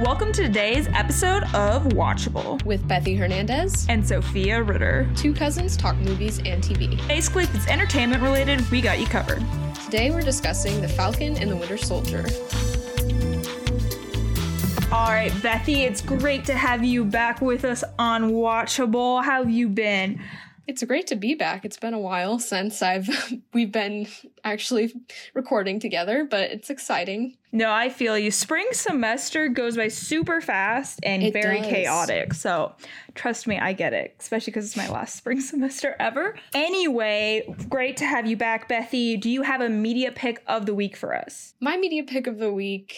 Welcome to today's episode of Watchable with Bethy Hernandez and Sophia Ritter. Two cousins talk movies and TV. Basically, if it's entertainment related, we got you covered. Today we're discussing The Falcon and the Winter Soldier. All right, Bethy, it's great to have you back with us on Watchable. How have you been? It's great to be back. It's been a while since I've we've been actually recording together, but it's exciting. No, I feel you. Spring semester goes by super fast and It very does. chaotic. So, trust me, I get it, especially because it's my last spring semester ever. Anyway, great to have you back, Bethy. Do you have a media pick of the week for us? My media pick of the week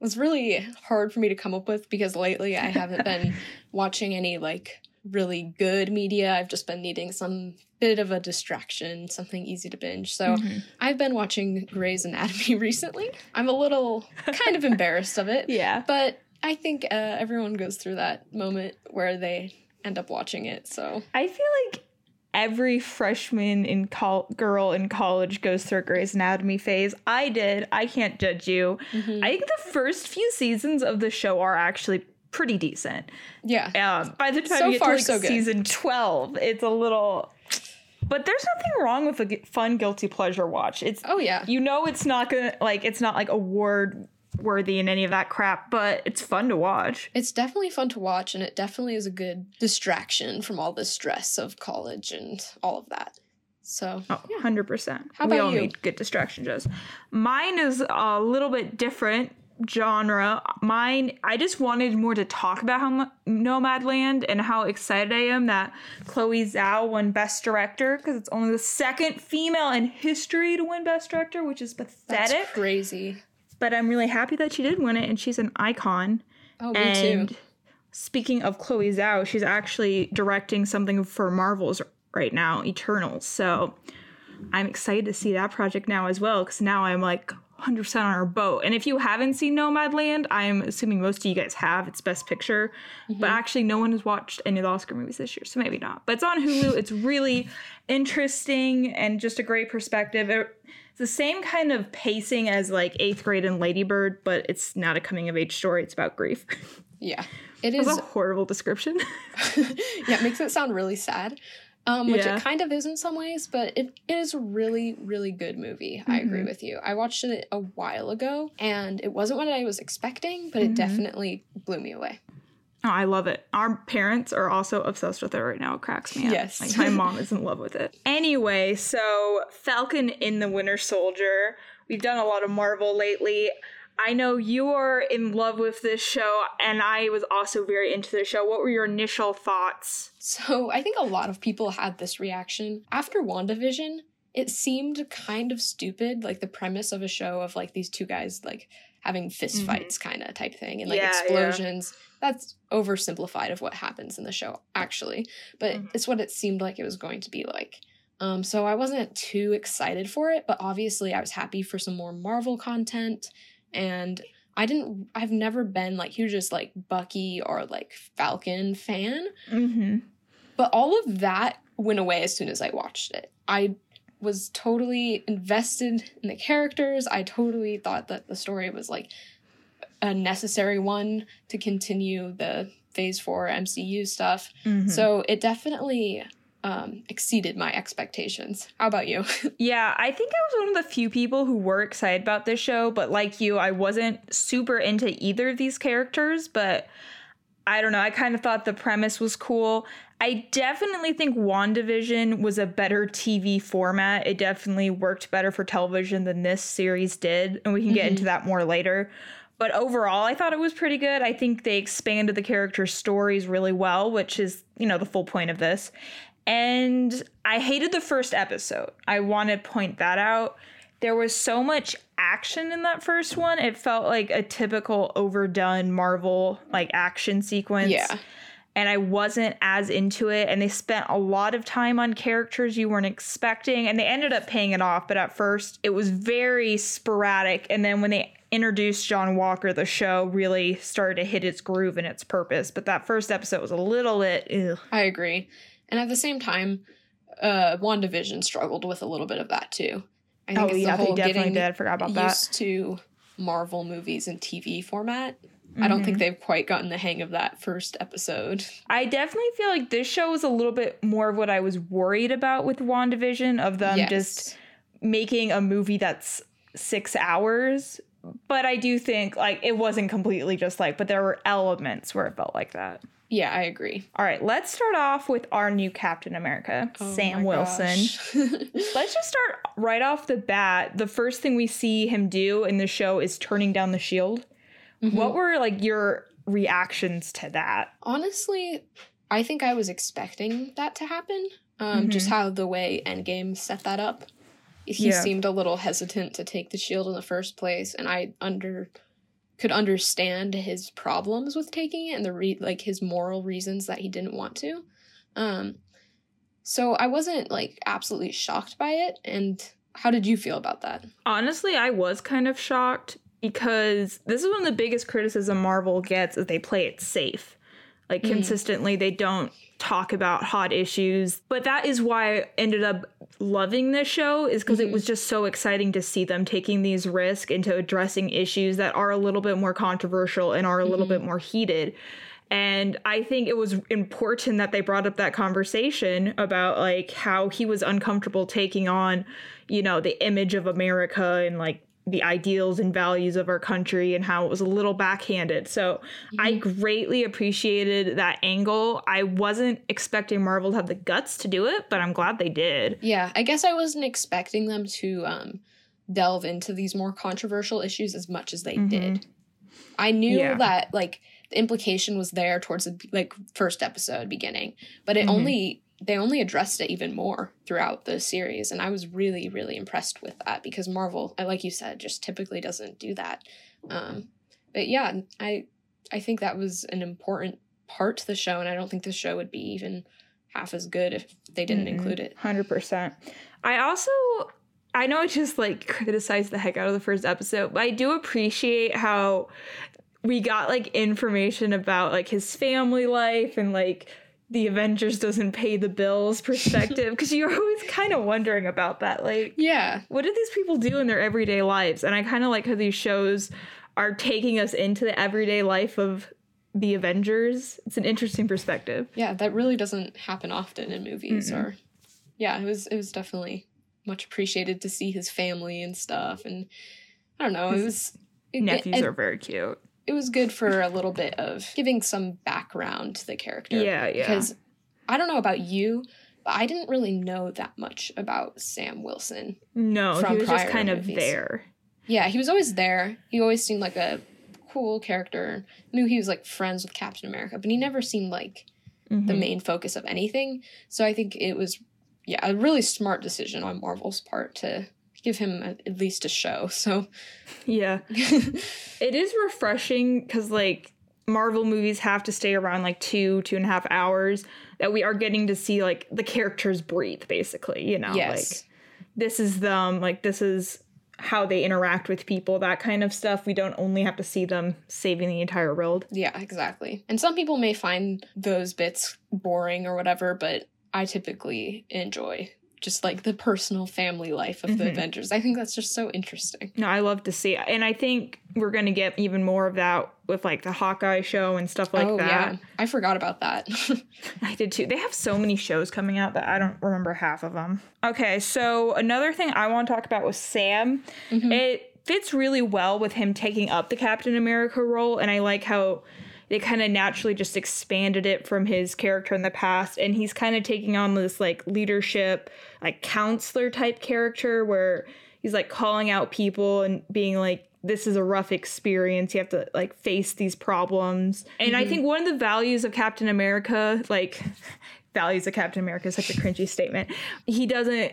was really hard for me to come up with because lately I haven't been watching any like really good media. I've just been needing some bit of a distraction, something easy to binge. So I've been watching Grey's Anatomy recently. I'm a little kind of embarrassed of it. Yeah. But I think uh, everyone goes through that moment where they end up watching it. So I feel like every freshman in col- girl in college goes through a Grey's Anatomy phase. I did. I can't judge you. Mm-hmm. I think the first few seasons of the show are actually pretty decent. yeah, Um, by the time So you get far, to like so season twelve, it's a little. But there's nothing wrong with a fun guilty pleasure watch. It's Oh, yeah. you know it's not gonna like it's not like award worthy and any of that crap, but it's fun to watch. it's definitely fun to watch, and it definitely is a good distraction from all the stress of college and all of that. So Oh, 100%. How about we all you? need good distraction shows. Mine is a little bit different genre. Mine, I just wanted more to talk about how Nomadland and how excited I am that Chloe Zhao won Best Director because it's only the second female in history to win Best Director, which is that's pathetic. crazy. But I'm really happy that she did win it and she's an icon. Oh, me and too. speaking of Chloe Zhao, she's actually directing something for Marvel's right now, Eternals. So I'm excited to see that project now as well because now I'm like 100% on our boat. And if you haven't seen Nomadland, I'm assuming most of you guys have. It's Best Picture. But mm-hmm. actually, no one has watched any of the Oscar movies this year, so maybe not. But it's on Hulu. it's really interesting and just a great perspective. It- it's the same kind of pacing as like eighth grade and Ladybird, but it's not a coming of age story. It's about grief. Yeah, it is. a horrible description. yeah, it makes it sound really sad. Um, which Yeah. it kind of is in some ways, but it, it is a really, really good movie. I Mm-hmm. agree with you. I watched it a while ago, and it wasn't what I was expecting, but Mm-hmm. it definitely blew me away. Oh, I love it. Our parents are also obsessed with it right now. It cracks me up. Yes. Like my mom is in love with it. Anyway, so Falcon in the Winter Soldier. We've done a lot of Marvel lately. I know you are in love with this show, and I was also very into the show. What were your initial thoughts? So I think a lot of people had this reaction. After WandaVision, it seemed kind of stupid, like the premise of a show of like these two guys like having fist fights kind of type thing and like Mm-hmm. Yeah, explosions. That's oversimplified of what happens in the show, actually. But Mm-hmm. it's what it seemed like it was going to be like. Um, so I wasn't too excited for it, but obviously I was happy for some more Marvel content. And I didn't I've never been like hugest like Bucky or like Falcon fan. Mm-hmm. But all of that went away as soon as I watched it. I was totally invested in the characters. I totally thought that the story was like a necessary one to continue the phase 4 MCU stuff. Mm-hmm. So it definitely um, exceeded my expectations. How about you? Yeah, I think I was one of the few people who were excited about this show, but like you, I wasn't super into either of these characters, but I don't know. I kind of thought the premise was cool. I definitely think WandaVision was a better TV format. It definitely worked better for television than this series did, and we can get into that more later. But overall, I thought it was pretty good. I think they expanded the characters' stories really well, which is, you know, the full point of this. And I hated the first episode. I want to point that out. There was so much action in that first one. It felt like a typical overdone Marvel like action sequence. Yeah. And I wasn't as into it. And they spent a lot of time on characters you weren't expecting. And they ended up paying it off. But at first, it was very sporadic. And then when they introduced John Walker, the show really started to hit its groove and its purpose. But that first episode was a little bit. Ugh. I agree. And at the same time, uh, WandaVision struggled with a little bit of that too. I think Oh, it's yeah, the they whole definitely getting did. I forgot about that. used to Marvel movies and TV format. I don't think they've quite gotten the hang of that first episode. I definitely feel like this show was a little bit more of what I was worried about with WandaVision of them Yes. just making a movie that's six hours. But I do think like it wasn't completely just like, but there were elements where it felt like that. Yeah, I agree. All right, let's start off with our new Captain America, Oh Sam Wilson. Let's just start right off the bat. The first thing we see him do in the show is turning down the shield. Mhm. What were like your reactions to that? Honestly, I think I was expecting that to happen. Um, Just how the way Endgame set that up. He Yeah. seemed a little hesitant to take the shield in the first place, and I under could understand his problems with taking it and the re- like his moral reasons that he didn't want to. Um, so I wasn't like absolutely shocked by it. And how did you feel about that? Honestly, I was kind of shocked because this is one of the biggest criticism Marvel gets is they play it safe. Like Mm. consistently they don't talk about hot issues. But that is why I ended up loving this show is because it was mm-hmm. just so exciting to see them taking these risks into addressing issues that are a little bit more controversial and are a little bit mm-hmm. more heated. And I think it was important that they brought up that conversation about like how he was uncomfortable taking on, you know, the image of America and like the ideals and values of our country and how it was a little backhanded. So I greatly appreciated that angle. I wasn't expecting Marvel to have the guts to do it, but I'm glad they did. Yeah, I guess I wasn't expecting them to um, delve into these more controversial issues as much as they did. I knew Yeah. that like the implication was there towards the like first episode beginning, but it Mhm. only they only addressed it even more throughout the series, and I was really really impressed with that because Marvel, like you said, just typically doesn't do that. Um, but yeah, I I think that was an important part to the show, and I don't think the show would be even half as good if they didn't Mm-mm. include it. Hundred percent. I also I know I just like criticized the heck out of the first episode, but I do appreciate how we got like information about like his family life and like the Avengers doesn't pay the bills perspective because you're always kind of wondering about that. Like, Yeah, what do these people do in their everyday lives? And I kind of like how these shows are taking us into the everyday life of the Avengers. It's an interesting perspective. yeah, that really doesn't happen often in movies. Or yeah, it was it was definitely much appreciated to see his family and stuff. And I don't know, it His was it, Nephews it, are very cute. It was good for a little bit of giving some background to the character. Yeah, yeah. Because I don't know about you, but I didn't really know that much about Sam Wilson. No, from he was just kind of there. Yeah, he was always there. He always seemed like a cool character. I Knew he was like friends with Captain America, but he never seemed like the Mhm. main focus of anything. So I think it was, yeah, a really smart decision on Marvel's part to give him a, at least a show. So Yeah, it is refreshing because like Marvel movies have to stay around like two, two and a half hours. That we are getting to see like the characters breathe, basically. You know, yes, like this is them, like this is how they interact with people, that kind of stuff. We don't only have to see them saving the entire world. yeah, exactly. And some people may find those bits boring or whatever, but I typically enjoy just like the personal family life of the Mhm. Avengers. I think that's just so interesting. No, I love to see it. And I think we're going to get even more of that with like the Hawkeye show and stuff like oh that. yeah, I forgot about that. I did too. They have so many shows coming out that I don't remember half of them. Okay, so another thing I want to talk about was Sam. Mhm. It fits really well with him taking up the Captain America role, and I like how they kind of naturally just expanded it from his character in the past, and he's kind of taking on this like leadership, like counselor type character where he's like calling out people and being like this is a rough experience. You have to like face these problems. And I mm-hmm. think one of the values of Captain America, like values of Captain America is such a cringy statement. He doesn't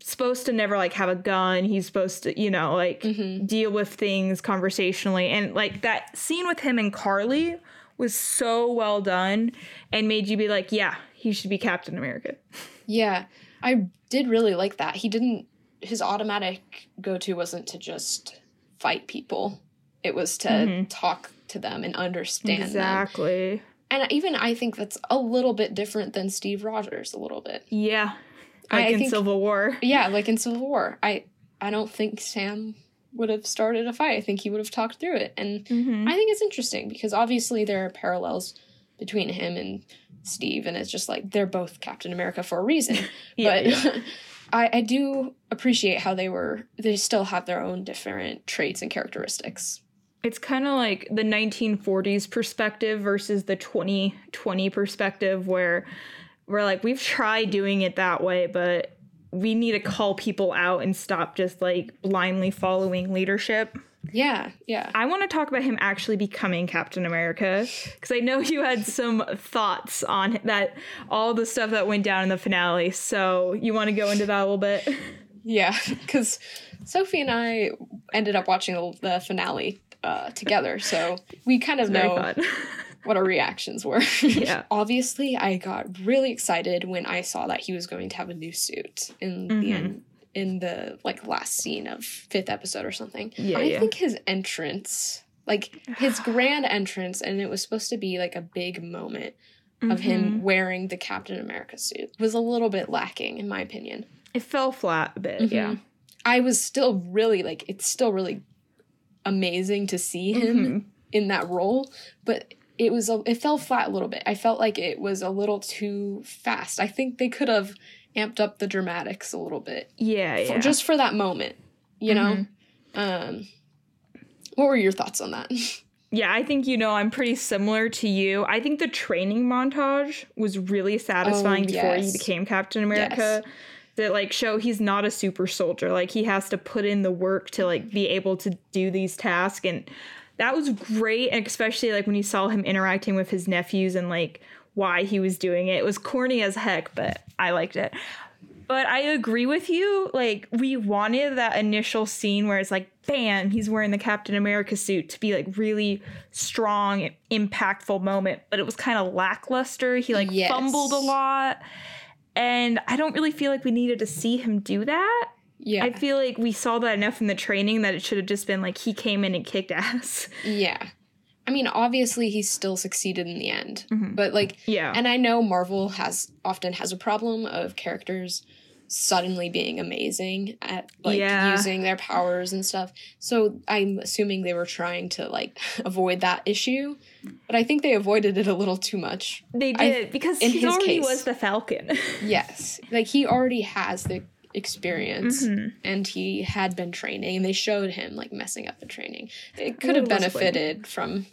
supposed to never like have a gun. He's supposed to, you know, like deal with things conversationally. And like that scene with him and Carly was so well done and made you be like, yeah, he should be Captain America. Yeah, I did really like that. He didn't. His automatic go-to wasn't to just fight people. It was to Mhm. talk to them and understand them. exactly. And even I think that's a little bit different than Steve Rogers. A little bit. Yeah. I Like in think- Civil War. Yeah, like in Civil War. I I don't think Sam would have started a fight. I think he would have talked through it. And Mhm. I think it's interesting because obviously there are parallels between him and Steve, and it's just like they're both Captain America for a reason. Yeah, but I, I do appreciate how they were they still have their own different traits and characteristics. It's kind of like the 1940s perspective versus the 2020 perspective, where we're like, we've tried doing it that way, but we need to call people out and stop just like blindly following leadership. Yeah, yeah. I want to talk about him actually becoming Captain America because I know you had some thoughts on that, all the stuff that went down in the finale. So you want to go into that a little bit? Yeah, because Sophie and I ended up watching the, finale uh, together, so we kind of know. what our reactions were. Yeah. Obviously, I got really excited when I saw that he was going to have a new suit in the Mhm. end, in the like last scene of fifth episode or something. Yeah, I yeah. think his entrance, like his grand entrance, and it was supposed to be like a big moment of Mhm. him wearing the Captain America suit, was a little bit lacking, in my opinion. It fell flat a bit. Mhm. Yeah. I was still really like it's still really amazing to see him Mhm. in that role, but it was a, it fell flat a little bit. I felt like it was a little too fast. I think they could have amped up the dramatics a little bit Yeah. for- Yeah. just for that moment, you know. Mhm. Um what were your thoughts on that? Yeah, I think you know I'm pretty similar to you. I think the training montage was really satisfying before he became Captain America. That like show he's not a super soldier. Like he has to put in the work to like be able to do these tasks and that was great, and especially like when you saw him interacting with his nephews and like why he was doing it. It was corny as heck, but I liked it. But I agree with you. Like, we wanted that initial scene where it's like, bam, he's wearing the Captain America suit to be like really strong, impactful moment. But it was kind of lackluster. He like Yes. fumbled a lot. And I don't really feel like we needed to see him do that. Yeah. I feel like we saw that enough in the training that it should have just been like he came in and kicked ass. yeah. I mean, obviously he still succeeded in the end. Mhm. But like Yeah. And I know Marvel has often has a problem of characters suddenly being amazing at like Yeah. using their powers and stuff. So I'm assuming they were trying to like avoid that issue, but I think they avoided it a little too much. they I- did because he already case- was the Falcon. Yes, like he already has the experience Mhm. and he had been training and they showed him like messing up the training. It could have benefited from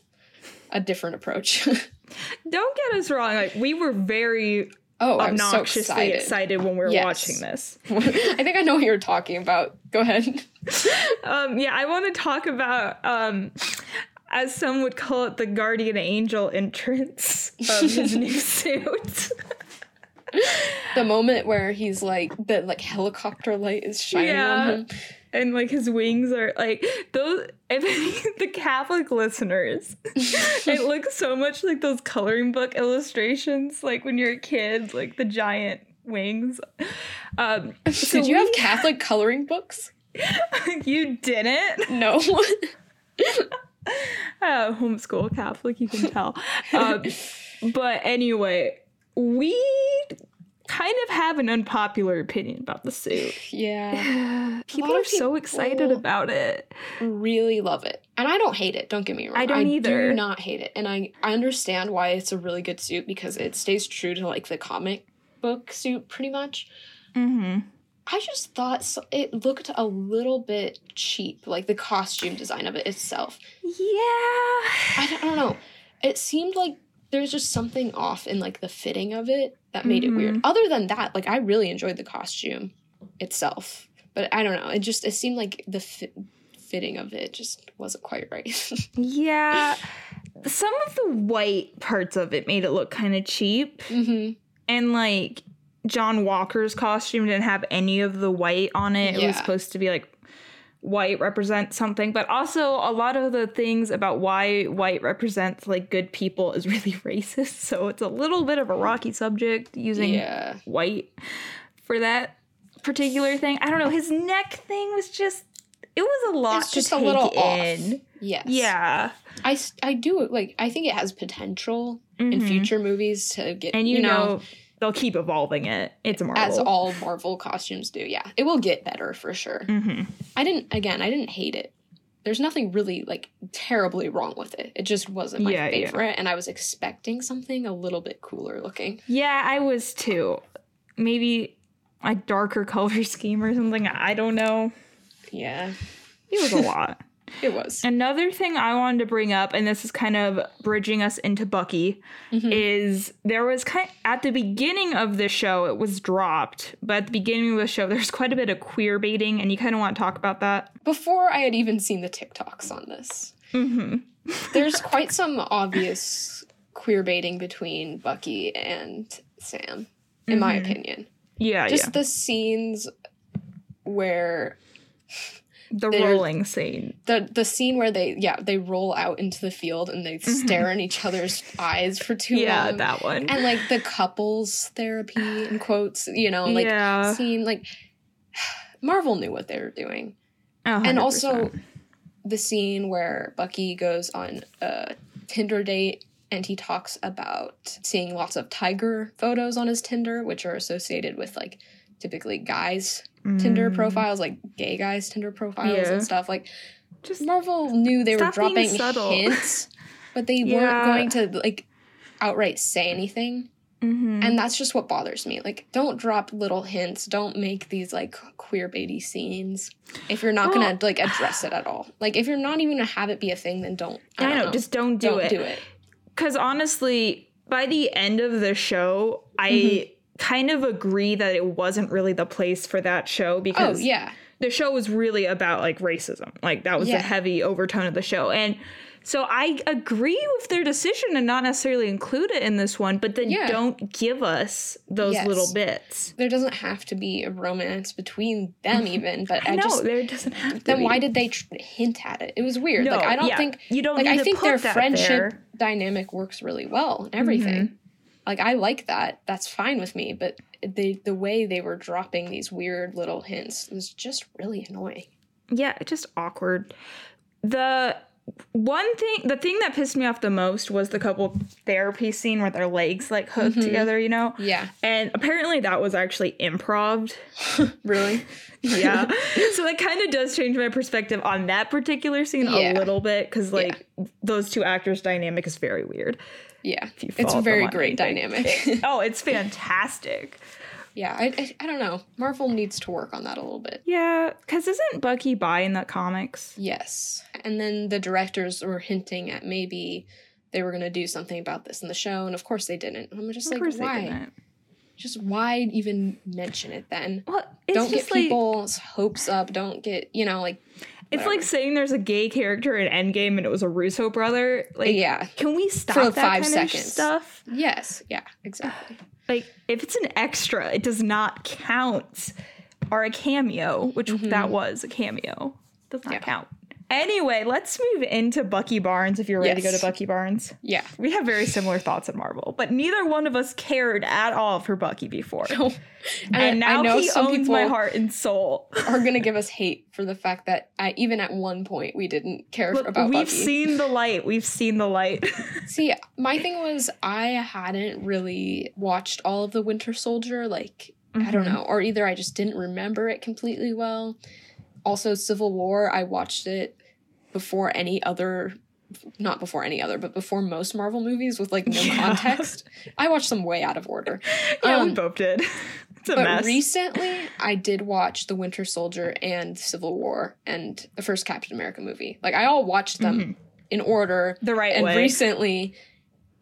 a different approach. Don't get us wrong. Like we were very oh, I'm so obnoxiously excited. excited. when we were Yes. watching this. I think I know what you're talking about. Go ahead. Um, yeah, I want to talk about, um, as some would call it, the guardian angel entrance of his new suit. The moment where he's like the like helicopter light is shining Yeah. on him. and like his wings are like those. The Catholic listeners, it looks so much like those coloring book illustrations, like when you're a kid, like the giant wings. Um, so Did you have Catholic coloring books? you didn't? No. uh, homeschool Catholic, you can tell. Um, but anyway, we kind of have an unpopular opinion about the suit. yeah. People are of so excited about it. Really love it. And I don't hate it, don't get me wrong. I don't either. do not hate it. And I, I understand why it's a really good suit because it stays true to like the comic book suit pretty much. Mm-hmm. I just thought so, it looked a little bit cheap, like the costume design of it itself. Yeah. I don't, I don't know. It seemed like there's just something off in like the fitting of it that made it weird. Mhm. Other than that, like I really enjoyed the costume itself, but I don't know. It just it seemed like the fit, fitting of it just wasn't quite right. Yeah. Some of the white parts of it made it look kind of cheap. hmm And like John Walker's costume didn't have any of the white on it. It was supposed to be like white represents something, but also a lot of the things about why white represents like good people is really racist. So it's a little bit of a rocky subject using Yeah. white for that particular thing. I don't know. His neck thing was just it was a lot It's to just a little in. off. Yes. Yeah. I I do like I think it has potential in Mhm. future movies to get And you, know, they'll keep evolving it. It's a Marvel. as all Marvel costumes do. Yeah, it will get better for sure. hmm I didn't again, I didn't hate it. There's nothing really like terribly wrong with it. It just wasn't my Yeah, yeah. favorite and I was expecting something a little bit cooler looking. Yeah, I was too. Maybe a darker color scheme or something. I don't know. Yeah, It was a lot. It was. Another thing I wanted to bring up, and this is kind of bridging us into Bucky, Mhm. is there was kind of, at the beginning of the show it was dropped, but at the beginning of the show there's quite a bit of queer baiting, and you kind of want to talk about that. Before I had even seen the TikToks on this, Mm-hmm. there's quite some obvious queer baiting between Bucky and Sam, in my Mhm. opinion. Yeah, Just yeah. the scenes where The rolling scene. the the scene where they yeah they roll out into the field and they stare in each other's eyes for too Mm-hmm. Yeah, that one. and like the couples therapy in quotes you know like Yeah. scene like marvel knew what they were doing A and also the scene where bucky goes on a tinder date and he talks about seeing lots of tiger photos on his tinder which are associated with like typically guys tinder Mm. profiles like gay guys tinder profiles Yeah. and stuff like Just Marvel knew they were dropping hints, but they Yeah. weren't going to like outright say anything. mhm. And that's just what bothers me. Like, don't drop little hints. Don't make these like queer baby scenes if you're not gonna like address it at all. Like, if you're not even gonna have it be a thing, then don't. I, I don't know, just don't do don't it. do it. Because honestly, by the end of the show, I Mm-hmm. Kind of agree that it wasn't really the place for that show Oh because yeah, the show was really about like racism. Like that was Yeah. the heavy overtone of the show. And so I agree with their decision to not necessarily include it in this one, but then Yeah. don't give us those Yes. little bits. there doesn't have to be a romance between them even. But I, I, know just there doesn't have to then be. why did they tr- hint at it? It was weird. No, like I don't yeah. think you don't like I think their friendship there. Mm-hmm. dynamic works really well and everything. Like I like that. That's fine with me, but the the way they were dropping these weird little hints was just really annoying. Yeah, just awkward. The one thing, the thing that pissed me off the most was the couple therapy scene where their legs like hooked Mhm. together, you know? Yeah. And apparently that was actually improv. Really? Yeah. so that kind of does change my perspective on that particular scene Yeah. a little bit because, like, those two actors' dynamic is very weird. Yeah. It's a very great dynamic. oh, it's fantastic. Yeah, I, I I don't know. Marvel needs to work on that a little bit. Yeah, because isn't Bucky bi in the comics? Yes. And then the directors were hinting at maybe they were going to do something about this in the show and of course they didn't. I'm just Of like course they why? didn't. Just why even mention it then? Well, it's don't get like people's hopes up. Don't get, you know, like it's whatever. like saying there's a gay character in Endgame and it was a Russo brother. Like, yeah. can we stop For that five kind seconds. of stuff? Yes. Yeah, exactly. Like, if it's an extra, it does not count. Or a cameo, which that was a cameo, does not Mm-hmm. Yeah. count. Anyway, let's move into Bucky Barnes. If you're ready to go to Bucky Barnes, Yeah. we have very similar thoughts on Marvel, but neither one of us cared at all for Bucky before. and, And I- I now know he some owns my heart and soul. are gonna give us hate for the fact that I, even at one point we didn't care Look, about we've Bucky. seen the light. We've seen the light. See, my thing was I hadn't really watched all of the Winter Soldier. Like I don't Mhm. know, or either I just didn't remember it completely well. Also, Civil War, I watched it before any other. Not before any other, but before most Marvel movies with like no Yeah. context. I watched them way out of order. yeah, we Um, both did. It's a But mess. recently, I did watch The Winter Soldier and Civil War and the first Captain America movie. Like, I all watched them Mhm. in order. the right and way. recently,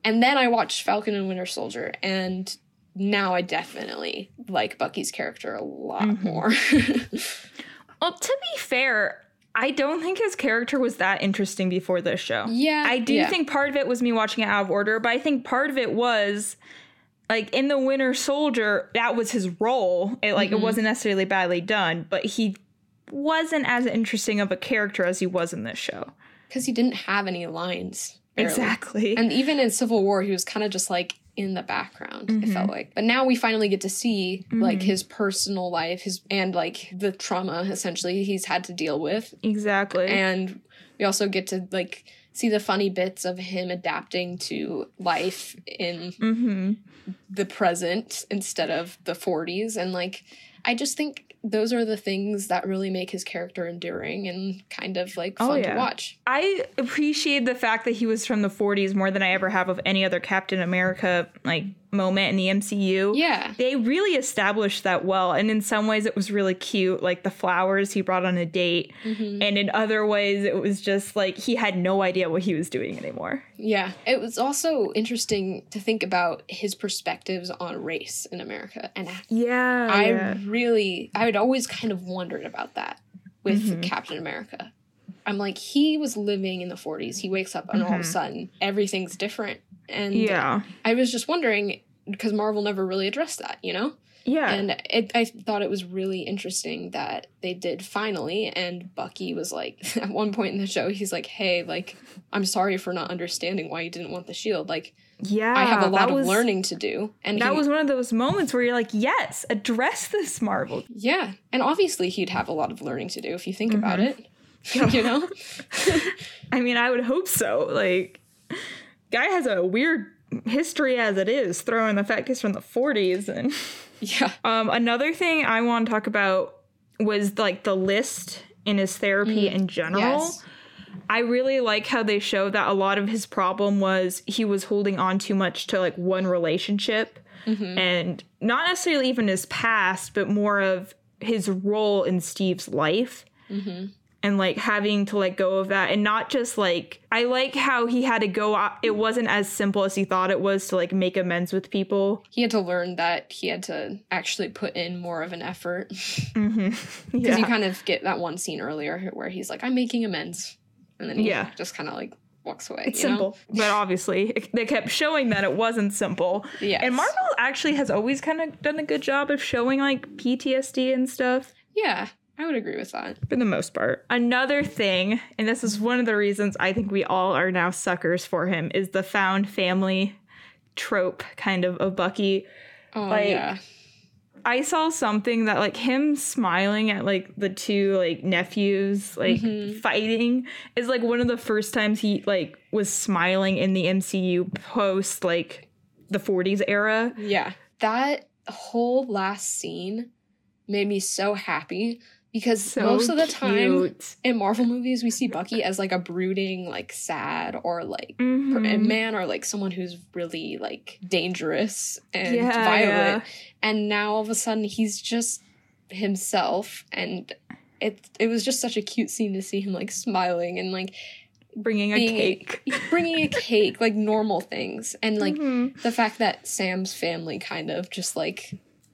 and then I watched Falcon and Winter Soldier. And now I definitely like Bucky's character a lot Mhm. more. Well, to be fair, I don't think his character was that interesting before this show. yeah. I do yeah. think part of it was me watching it out of order, but I think part of it was like in the Winter Soldier, that was his role. It like Mhm. it wasn't necessarily badly done, but he wasn't as interesting of a character as he was in this show. Because he didn't have any lines. barely. Exactly. And even in Civil War, he was kind of just like in the background. It Mhm. felt like, but now we finally get to see like Mhm. his personal life, his and like the trauma essentially he's had to deal with, exactly. and we also get to like see the funny bits of him adapting to life in Mm-hmm. the present instead of the 40s and like I just think those are the things that really make his character enduring and kind of like Oh, fun yeah. to watch. I appreciate the fact that he was from the 40s more than I ever have of any other Captain America like moment in the MCU. Yeah. They really established that well, and in some ways it was really cute, like the flowers he brought on a date, Mhm. and in other ways it was just like he had no idea what he was doing anymore. Yeah. It was also interesting to think about his perspectives on race in America. And Yeah, I really, I had always kind of wondered about that with Mhm. Captain America. I'm like, he was living in the 40s. He wakes up and all of a Mhm. sudden everything's different. And yeah, I was just wondering because Marvel never really addressed that, you know? yeah. And it, I thought it was really interesting that they did finally. And Bucky was like, at one point in the show, he's like, hey, like, I'm sorry for not understanding why you didn't want the shield. Like, yeah, I have a lot of was- learning to do. And That he- was one of those moments where you're like, yes, address this, Marvel. Yeah, and obviously he'd have a lot of learning to do if you think about Mhm. it. you know? I mean, I would hope so. Like, guy has a weird history as it is, throwing the fact he's from the 40s. And Yeah. um, another thing I want to talk about was like the list in his therapy in general. Yes. I really like how they show that a lot of his problem was he was holding on too much to like one relationship Mhm. and not necessarily even his past, but more of his role in Steve's life hmm and like having to let go of that and not just like I like how he had to go out it wasn't as simple as he thought it was to like make amends with people. He had to learn that he had to actually put in more of an effort. Because Mm-hmm. you kind of get that one scene earlier where he's like, I'm making amends. And then he Yeah. just kind of like walks away. It's you know? simple, but obviously it- they kept showing that it wasn't simple. Yes. And Marvel actually has always kind of done a good job of showing like PTSD and stuff. Yeah, I would agree with that. for the most part. Another thing, and this is one of the reasons I think we all are now suckers for him, is the found family trope kind of of Bucky. Oh, Like, yeah. I saw something that like him smiling at like the two like nephews like Mhm. fighting is like one of the first times he like was smiling in the MCU post like the 40s era. Yeah. That whole last scene made me so happy because So most of the time cute. in Marvel movies we see Bucky as like a brooding, like sad or like Mhm. man or like someone who's really like dangerous and Yeah, violent. yeah. And now all of a sudden he's just himself and it it was just such a cute scene to see him like smiling and like bringing a being cake. bringing a cake, like normal things. And like Mhm. the fact that Sam's family kind of just like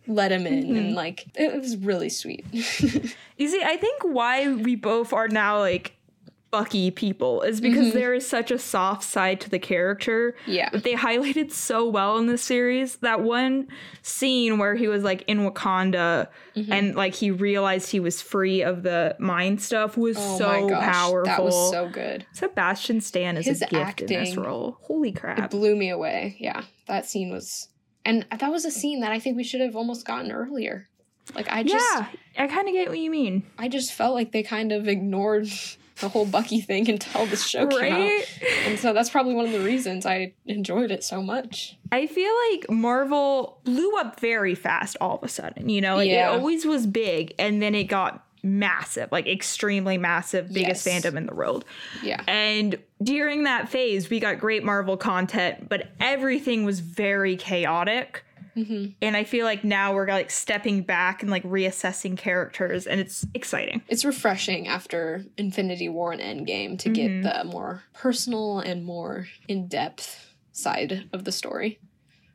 let him in Mhm. and like it, was really sweet. You see, I think why we both are now like Bucky people is because Mhm. there is such a soft side to the character yeah. they highlighted so well in this series. That one scene where he was like in Wakanda Mhm. and like he realized he was free of the mind stuff was Oh so powerful. That was so good. Sebastian Stan is His a gift in this role. Holy crap. It blew me away. Yeah. That scene was and that was a scene that I think we should have almost gotten earlier. Like I just yeah, I kind of get what you mean. I just felt like they kind of ignored the whole Bucky thing until the show came out. And so that's probably one of the reasons I enjoyed it so much. I feel like Marvel blew up very fast all of a sudden. You know, like Yeah. it always was big and then it got massive, like extremely massive, biggest Yes. fandom in the world. Yeah. And during that phase, we got great Marvel content, but everything was very chaotic. hmm And I feel like now we're like stepping back and like reassessing characters, and it's exciting. It's refreshing after Infinity War and Endgame to Mhm. get the more personal and more in depth side of the story.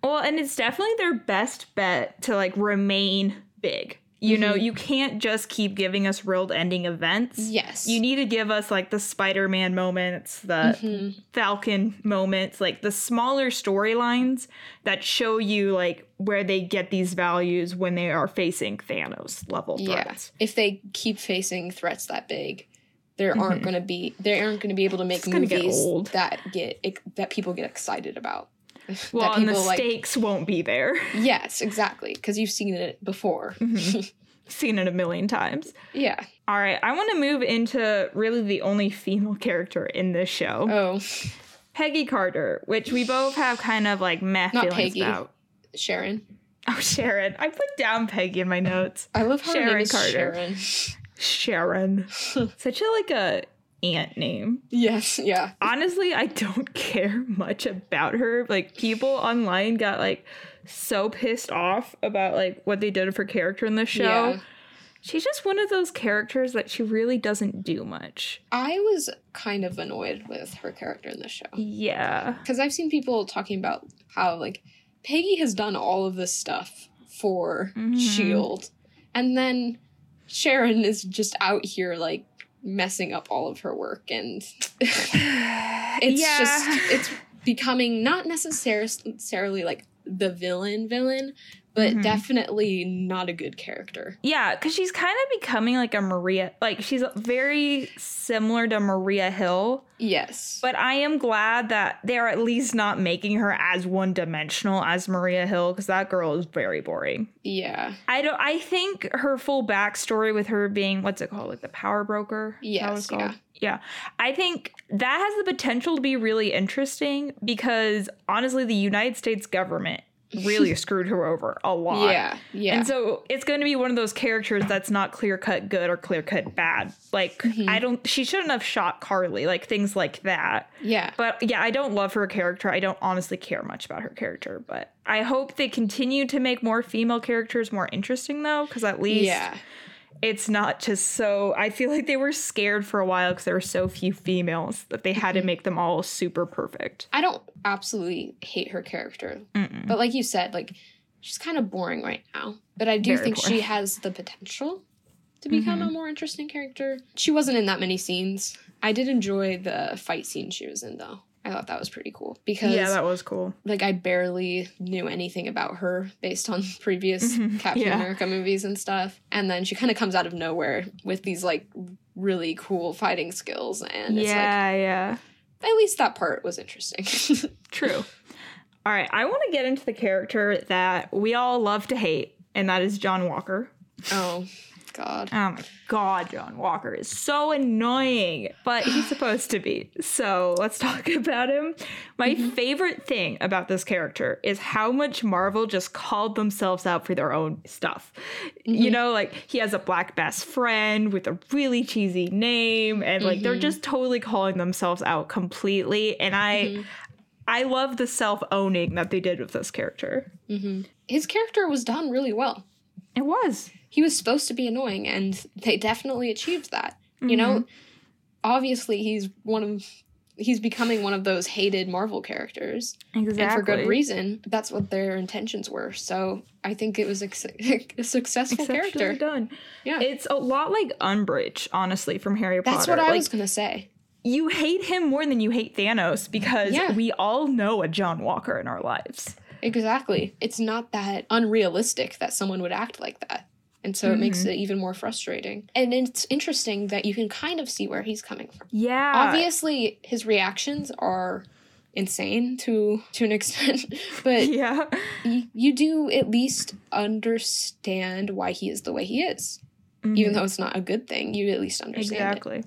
Well, and it's definitely their best bet to like remain big. You know, Mhm. you can't just keep giving us world ending events. Yes. You need to give us like the Spider Man moments, the Mhm. Falcon moments, like the smaller storylines that show you like where they get these values when they are facing Thanos level Yeah. threats. If they keep facing threats that big, there aren't Mhm. going to be they aren't going to be able to make get movies old. that get that people get excited about. Well, that and the like stakes won't be there. Yes, exactly, because you've seen it before. Mhm. seen it a million times. Yeah. All right, I want to move into really the only female character in this show, Oh, Peggy Carter, which we both have kind of like meh Not feelings Peggy. about. Sharon. Oh, Sharon. I put down Peggy in my notes. I love how her Sharon Carter. Sharon. Sharon. Such a like a ant name. Yes. Yeah. Honestly, I don't care much about her. Like people online got like so pissed off about like what they did of her character in the show. Yeah. She's just one of those characters that she really doesn't do much. I was kind of annoyed with her character in the show Yeah. because I've seen people talking about how like Peggy has done all of this stuff for Mhm. Shield, and then Sharon is just out here like messing up all of her work, and it's Yeah. just it's becoming not necessarily like the villain villain, but Mhm. definitely not a good character. Yeah, because she's kind of becoming like a Maria, like she's very similar to Maria Hill. Yes. But I am glad that they're at least not making her as one dimensional as Maria Hill, because that girl is very boring. yeah. I don't. I think her full backstory with her being what's it called, like the power broker. Is that what Yes, yeah. Yeah, I think that has the potential to be really interesting because honestly, the United States government really screwed her over a lot. Yeah. Yeah. And so it's going to be one of those characters that's not clear cut good or clear cut bad. Like, Mhm. I don't, she shouldn't have shot Carly, like things like that. yeah. But yeah, I don't love her character. I don't honestly care much about her character. But I hope they continue to make more female characters more interesting, though, because at least Yeah. It's not just so. I feel like they were scared for a while because there were so few females that they had to Mm-hmm. make them all super perfect. I don't absolutely hate her character, Mm-mm. but like you said, like she's kind of boring right now. But I do Very think boring. she has the potential to become a more interesting character. She wasn't in that many scenes. I did enjoy the fight scene she was in though. I thought that was pretty cool because Yeah, that was cool. like I barely knew anything about her based on previous Mhm. Captain Yeah. America movies and stuff. And then she kind of comes out of nowhere with these like really cool fighting skills and it's like yeah, yeah. at least that part was interesting. True. All right, I want to get into the character that we all love to hate, and that is John Walker. oh god. Oh my god, John Walker is so annoying, but he's supposed to be. So let's talk about him. My favorite thing about this character is how much Marvel just called themselves out for their own stuff. You know, like he has a black best friend with a really cheesy name, and like they're Mhm. just totally calling themselves out completely. And I. Mhm. I love the self owning that they did with this character. hmm His character was done really well. It was. He was supposed to be annoying, and they definitely achieved that. You know, mm-hmm. obviously he's one of he's becoming one of those hated Marvel characters, Exactly. and for good reason. That's what their intentions were. So I think it was a, a successful character. done. Yeah, It's a lot like Umbridge, honestly, from Harry Potter. that's what I Like, was gonna say. You hate him more than you hate Thanos because Yeah. we all know a John Walker in our lives. Exactly. It's not that unrealistic that someone would act like that. And so it makes Mhm. it even more frustrating. And it's interesting that you can kind of see where he's coming from. Yeah. Obviously, his reactions are insane to to an extent, but Yeah. y- you do at least understand why he is the way he is. Even Mhm. though it's not a good thing, you at least understand it. Exactly.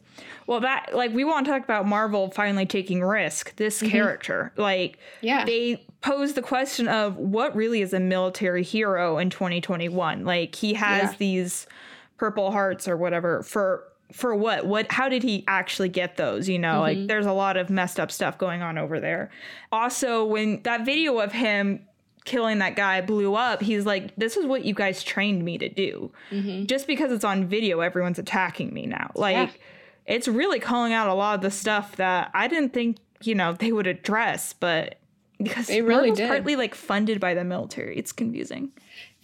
Well, that like we want to talk about Marvel finally taking risk. This Mhm. character, like Yeah. they pose the question of what really is a military hero in 2021. Like he has Yeah. these purple hearts or whatever for for what? What how did he actually get those? You know, like Mhm. there's a lot of messed up stuff going on over there. Also, when that video of him killing that guy blew up, he's like, This is what you guys trained me to do. hmm Just because it's on video, everyone's attacking me now. Like Yeah. it's really calling out a lot of the stuff that I didn't think, you know, they would address, but because They really did. partly like funded by the military. It's confusing.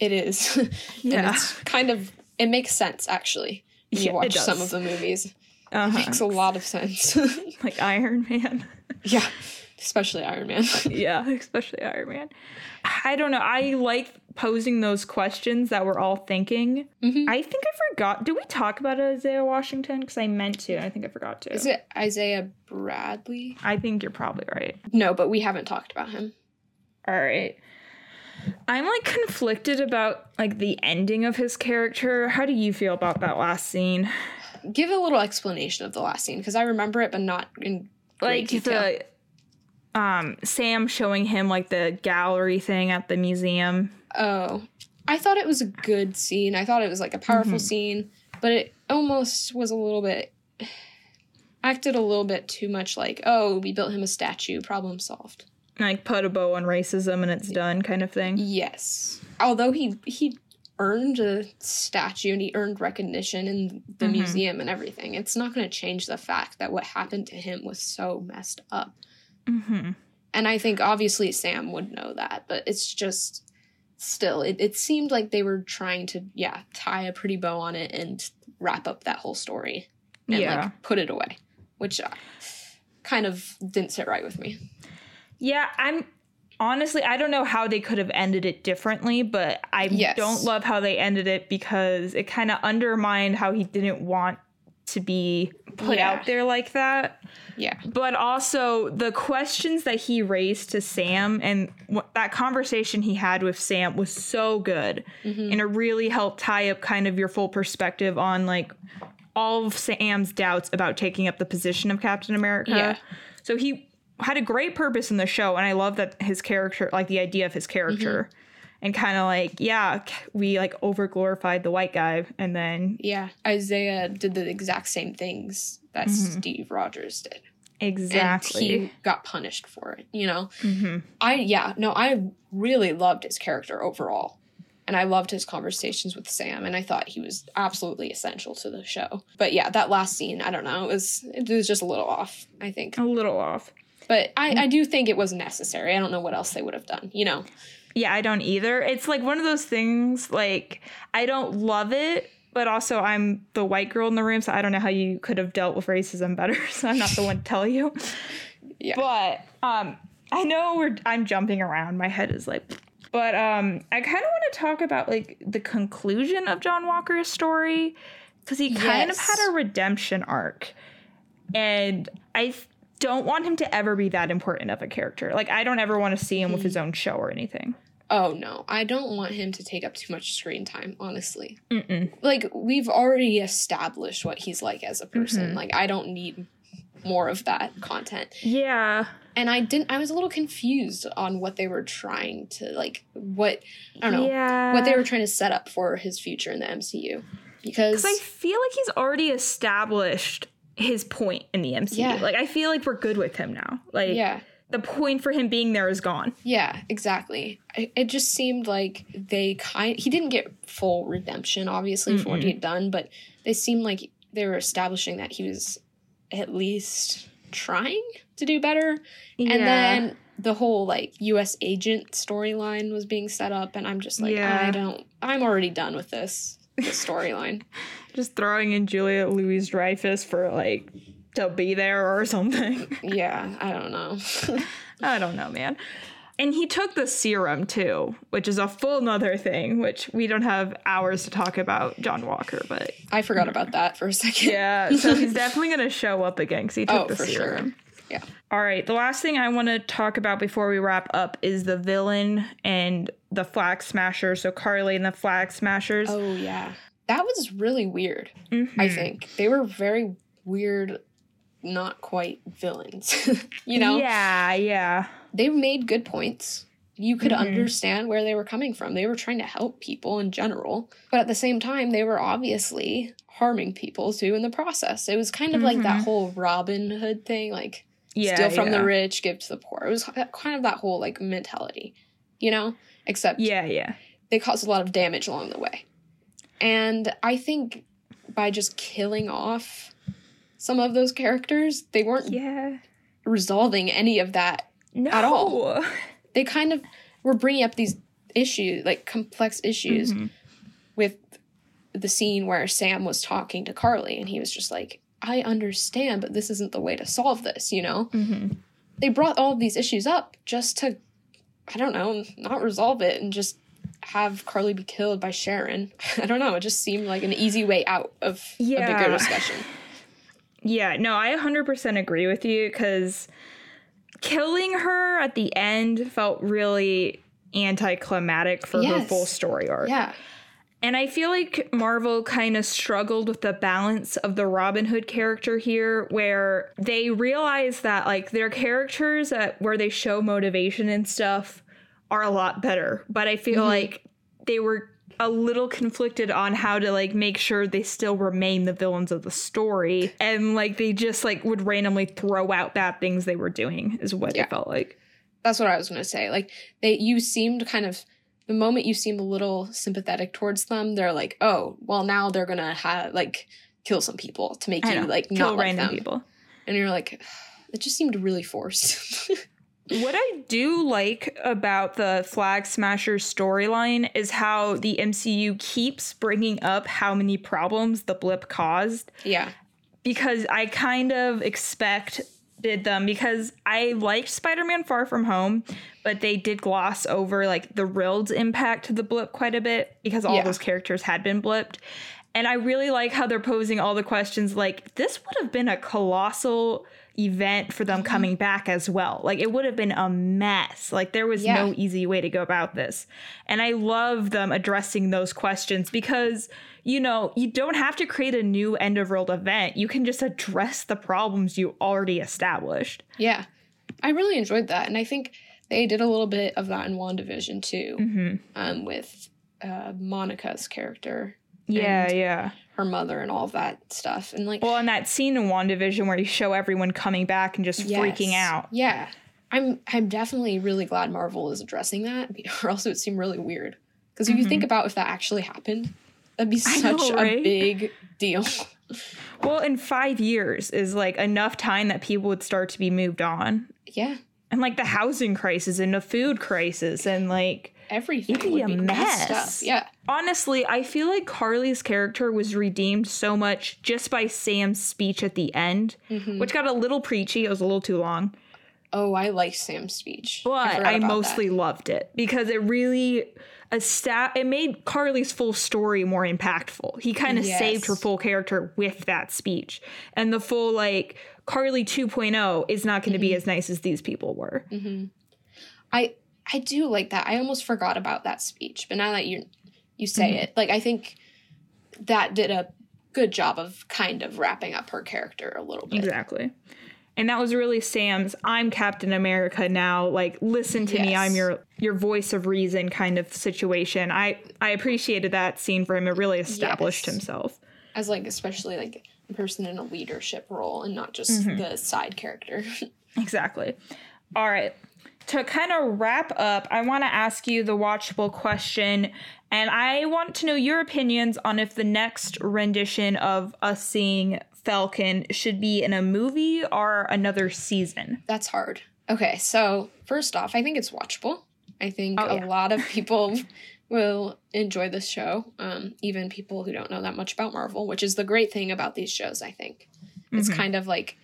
It is. Yeah. and it's kind of it makes sense actually. When Yeah, you watch some of the movies. Uh-huh. makes a lot of sense. like Iron Man. yeah. Especially Iron Man. yeah, especially Iron Man. I don't know. I like posing those questions that we're all thinking. Mhm. I think I forgot. Did we talk about Isaiah Washington? Because I meant to. I think I forgot to. Is it Isaiah Bradley? I think you're probably right. No, but we haven't talked about him. All right. I'm like conflicted about like the ending of his character. How do you feel about that last scene? Give a little explanation of the last scene because I remember it, but not in Like detail. the um Sam showing him like the gallery thing at the museum. Oh, I thought it was a good scene. I thought it was like a powerful Mm-hmm. scene, but it almost was a little bit acted a little bit too much like, oh, we built him a statue, problem solved. Like put a bow on racism and it's done kind of thing. Yes. Although he he earned a statue and he earned recognition in the Mhm. museum and everything. It's not going to change the fact that what happened to him was so messed up. Mm-hmm. And I think obviously Sam would know that, but it's just still it, it seemed like they were trying to yeah, tie a pretty bow on it and wrap up that whole story and Yeah. like put it away, which uh, kind of didn't sit right with me. Yeah, I'm honestly I don't know how they could have ended it differently, but I Yes. don't love how they ended it because it kind of undermined how he didn't want to be put Yeah. out there like that. Yeah. But also the questions that he raised to Sam and that conversation he had with Sam was so good. Mm-hmm. And it really helped tie up kind of your full perspective on like all of Sam's doubts about taking up the position of Captain America. Yeah. So he had a great purpose in the show and I love that his character like the idea of his character Mm-hmm. And kind of like yeah, we like over glorified the white guy and then Yeah. Isaiah did the exact same things that Steve Rogers did. exactly And he got punished for it, you know? Mhm. I, yeah, no, I really loved his character overall. And I loved his conversations with Sam, and I thought he was absolutely essential to the show. But yeah, that last scene, I don't know, it was it was just a little off, I think. a little off. But I, I do think it was necessary. I don't know what else they would have done, you know? Yeah, I don't either. It's like one of those things like I don't love it, but also I'm the white girl in the room, so I don't know how you could have dealt with racism better. So I'm not the one to tell you. Yeah. But um I know we're I'm jumping around. My head is like but um I kind of want to talk about like the conclusion of John Walker's story cuz he kind of had a redemption arc. And I th- don't want him to ever be that important of a character. Like I don't ever want to see him with his own show or anything. Oh no, I don't want him to take up too much screen time, honestly. Mm-mm. Like, we've already established what he's like as a person. Mhm. Like, I don't need more of that content. Yeah. and I didn't. I was a little confused on what they were trying to like. What I don't know Yeah. what they were trying to set up for his future in the MCU, because Because I feel like he's already established his point in the MCU. Yeah. Like I feel like we're good with him now. Like yeah, the point for him being there is gone. yeah, exactly. It just seemed like they kind. He didn't get full redemption, obviously, for what he had done, but they seemed like they were establishing that he was at least trying to do better. And then the whole like US agent storyline was being set up and I'm just like Yeah. I don't I'm already done with this this storyline. just throwing in Julia Louis-Dreyfus for like to be there or something. yeah, I don't know. I don't know, man. And he took the serum too, which is a full nother thing, which we don't have hours to talk about John Walker, but I forgot about that for a second. yeah, so he's definitely gonna show up again because he took Oh, the for sure. serum. Yeah. All right, the last thing I want to talk about before we wrap up is the villain and the Flag Smashers. So Karli and the Flag Smashers. Oh yeah. That was really weird, I Mhm. think. They were very weird not quite villains. you know? Yeah, yeah. They made good points. You could Mhm. understand where they were coming from. They were trying to help people in general, but at the same time, they were obviously harming people too in the process. It was kind of like that Mhm. whole Robin Hood thing, like Yeah. steal from yeah. the rich, give to the poor. It was kind of that whole like mentality, you know? Except Yeah, yeah. they caused a lot of damage along the way. And I think by just killing off some of those characters, they weren't Yeah. resolving any of that No. At all. they kind of were bringing up these issues, like complex issues, Mhm. with the scene where Sam was talking to Karli, and he was just like, I understand, but this isn't the way to solve this, you know? Mhm. They brought all of these issues up just to, I don't know, not resolve it and just have Karli be killed by Sharon. I don't know. It just seemed like an easy way out of a bigger discussion. Yeah, no, I 100% agree with you because killing her at the end felt really anticlimactic for her full story arc. Yeah. And I feel like Marvel kind of struggled with the balance of the Robin Hood character here, where they realize that like their characters at where they show motivation and stuff are a lot better. But I feel mm-hmm. like they were a little conflicted on how to like make sure they still remain the villains of the story. And like they just like would randomly throw out bad things they were doing is what Yeah. it felt like. That's what I was gonna say. Like they you seemed kind of the moment you seemed a little sympathetic towards them, they're like, oh, well now they're gonna have like kill some people to make I you know, like kill not like random them. people. And you're like, it just seemed really forced. What I do like about the Flag Smasher storyline is how the MCU keeps bringing up how many problems the blip caused yeah. because I kind of expected them because I liked Spider-Man Far From Home, but they did gloss over like the Rild's impact to the blip quite a bit because all Yeah. those characters had been blipped. And I really like how they're posing all the questions like this would have been a colossal event for them coming back as well. Like it would have been a mess. Like there was Yeah. no easy way to go about this. And I love them addressing those questions because you know, you don't have to create a new end of world event. You can just address the problems you already established. Yeah. I really enjoyed that. And I think they did a little bit of that in WandaVision too, Mhm. um, with uh, Monica's character, Yeah, And- yeah. Her mother, and all of that stuff. And like, Well, and that scene in WandaVision where you show everyone coming back and just freaking out. Yeah. I'm I'm definitely really glad Marvel is addressing that, or else it would seem really weird. Because if you think about if that actually happened, that'd be Mm-hmm. Know, such a big deal. Well, in five years is like enough time that people would start to be moved on. yeah. And like the housing crisis and the food crisis and like Everything It'd be a be up. mess. Yeah. honestly, I feel like Karli's character was redeemed so much just by Sam's speech at the end, Mhm. which got a little preachy. It was a little too long. Oh, I like Sam's speech. but I, about mostly loved it because it really it made Karli's full story more impactful. He kind of Yes. saved her full character with that speech. And the full like Karli 2.0 is not going to Mm-hmm. be as nice as these people were. that. hmm I I do like that. I almost forgot about that speech, but now that you you say Mm-hmm. it, like I think that did a good job of kind of wrapping up her character a little bit. Exactly. And that was really Sam's I'm Captain America now, like listen to me, I'm your your voice of reason kind of situation. I I appreciated that scene for him. It really established Yes. himself. As like especially like a person in a leadership role and not just Mm-hmm. the side character. Exactly. All right. To kind of wrap up, I want to ask you the watchable question, and I want to know your opinions on if the next rendition of us seeing Falcon should be in a movie or another season. That's hard. Okay, so first off, I think it's watchable. I think Oh, a yeah. lot of people will enjoy this show, um, even people who don't know that much about Marvel, which is the great thing about these shows, I think. It's Mhm. kind of like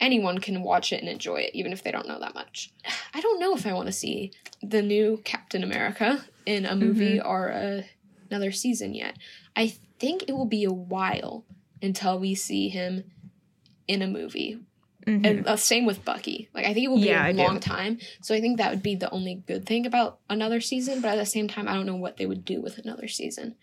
anyone can watch it and enjoy it, even if they don't know that much. I don't know if I want to see the new Captain America in a movie or a, another season yet. I think it will be a while until we see him in a movie Mhm. and uh, same with Bucky. Like I think it will be Yeah, I a do. long time. So I think that would be the only good thing about another season. But at the same time, I don't know what they would do with another season,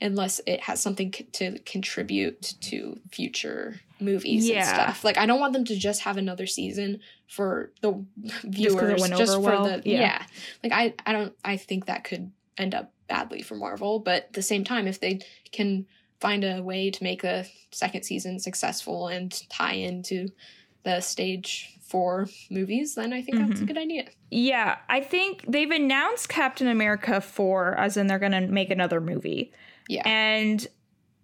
unless it has something c- to contribute to future movies Yeah. and stuff. Like I don't want them to just have another season for the viewers, just, over for well? the Yeah. yeah. Like I, I don't. I think that could end up badly for Marvel. But at the same time, if they can find a way to make the second season successful and tie into the stage four movies, then I think that's Mm-hmm. a good idea. Yeah, I think they've announced Captain America 4 as in they're going to make another movie. Yeah. And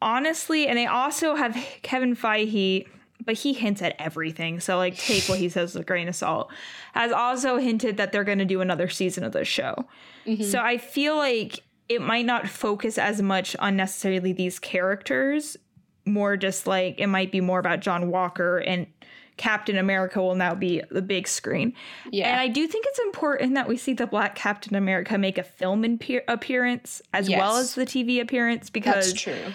honestly, and they also have Kevin Feige, but he hints at everything. So, like, take what he says with a grain of salt. Has also hinted that they're going to do another season of the show. Mhm. So, I feel like it might not focus as much on necessarily these characters, more just like it might be more about John Walker and Captain America will now be the big screen. yeah. And I do think it's important that we see the Black Captain America make a film impe- appearance as well as the TV appearance because that's true.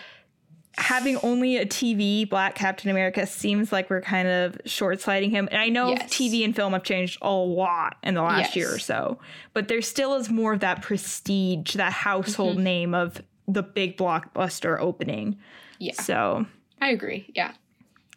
Having only a TV Black Captain America seems like we're kind of short sighting him. And I know Yes. TV and film have changed a lot in the last Yes. year or so, but there still is more of that prestige, that household Mm-hmm. name of the big blockbuster opening. Yeah, So I agree. Yeah.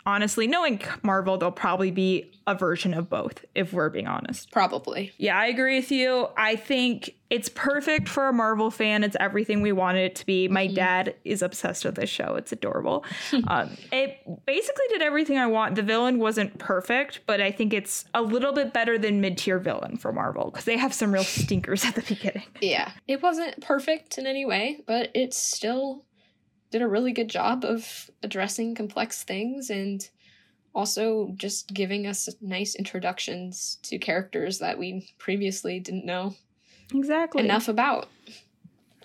Honestly, knowing Marvel, there'll probably be a version of both, if we're being honest. Probably. Yeah, I agree with you. I think it's perfect for a Marvel fan. It's everything we wanted it to be. My dad is obsessed with this show. It's adorable. um, it basically did everything I want. The villain wasn't perfect, but I think it's a little bit better than mid tier villain for Marvel because they have some real stinkers at the beginning. Yeah. It wasn't perfect in any way, but it's still did a really good job of addressing complex things and also just giving us nice introductions to characters that we previously didn't know Exactly. enough about.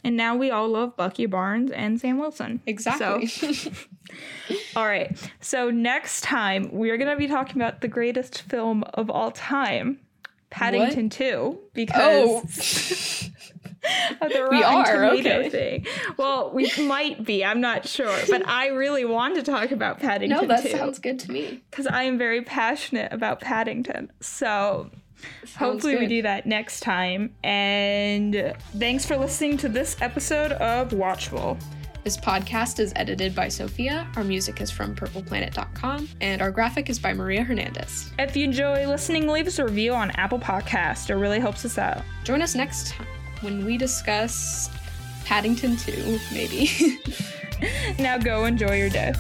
And now we all love Bucky Barnes and Sam Wilson. Exactly. All right. So next time we're going to be talking about the greatest film of all time, Paddington 2, because oh, the We are, okay. thing. Well, we might be. I'm not sure, but I really want to talk about Paddington no, that 2 sounds good to me. because I am very passionate about Paddington. So Sounds hopefully we do that next time. And thanks for listening to this episode of Watchable. This podcast is edited by Sophia. Our music is from purpleplanet.com, and our graphic is by Maria Hernandez. If you enjoy listening, leave us a review on Apple Podcast. It really helps us out. Join us next time when we discuss Paddington 2, maybe. Now go enjoy your day.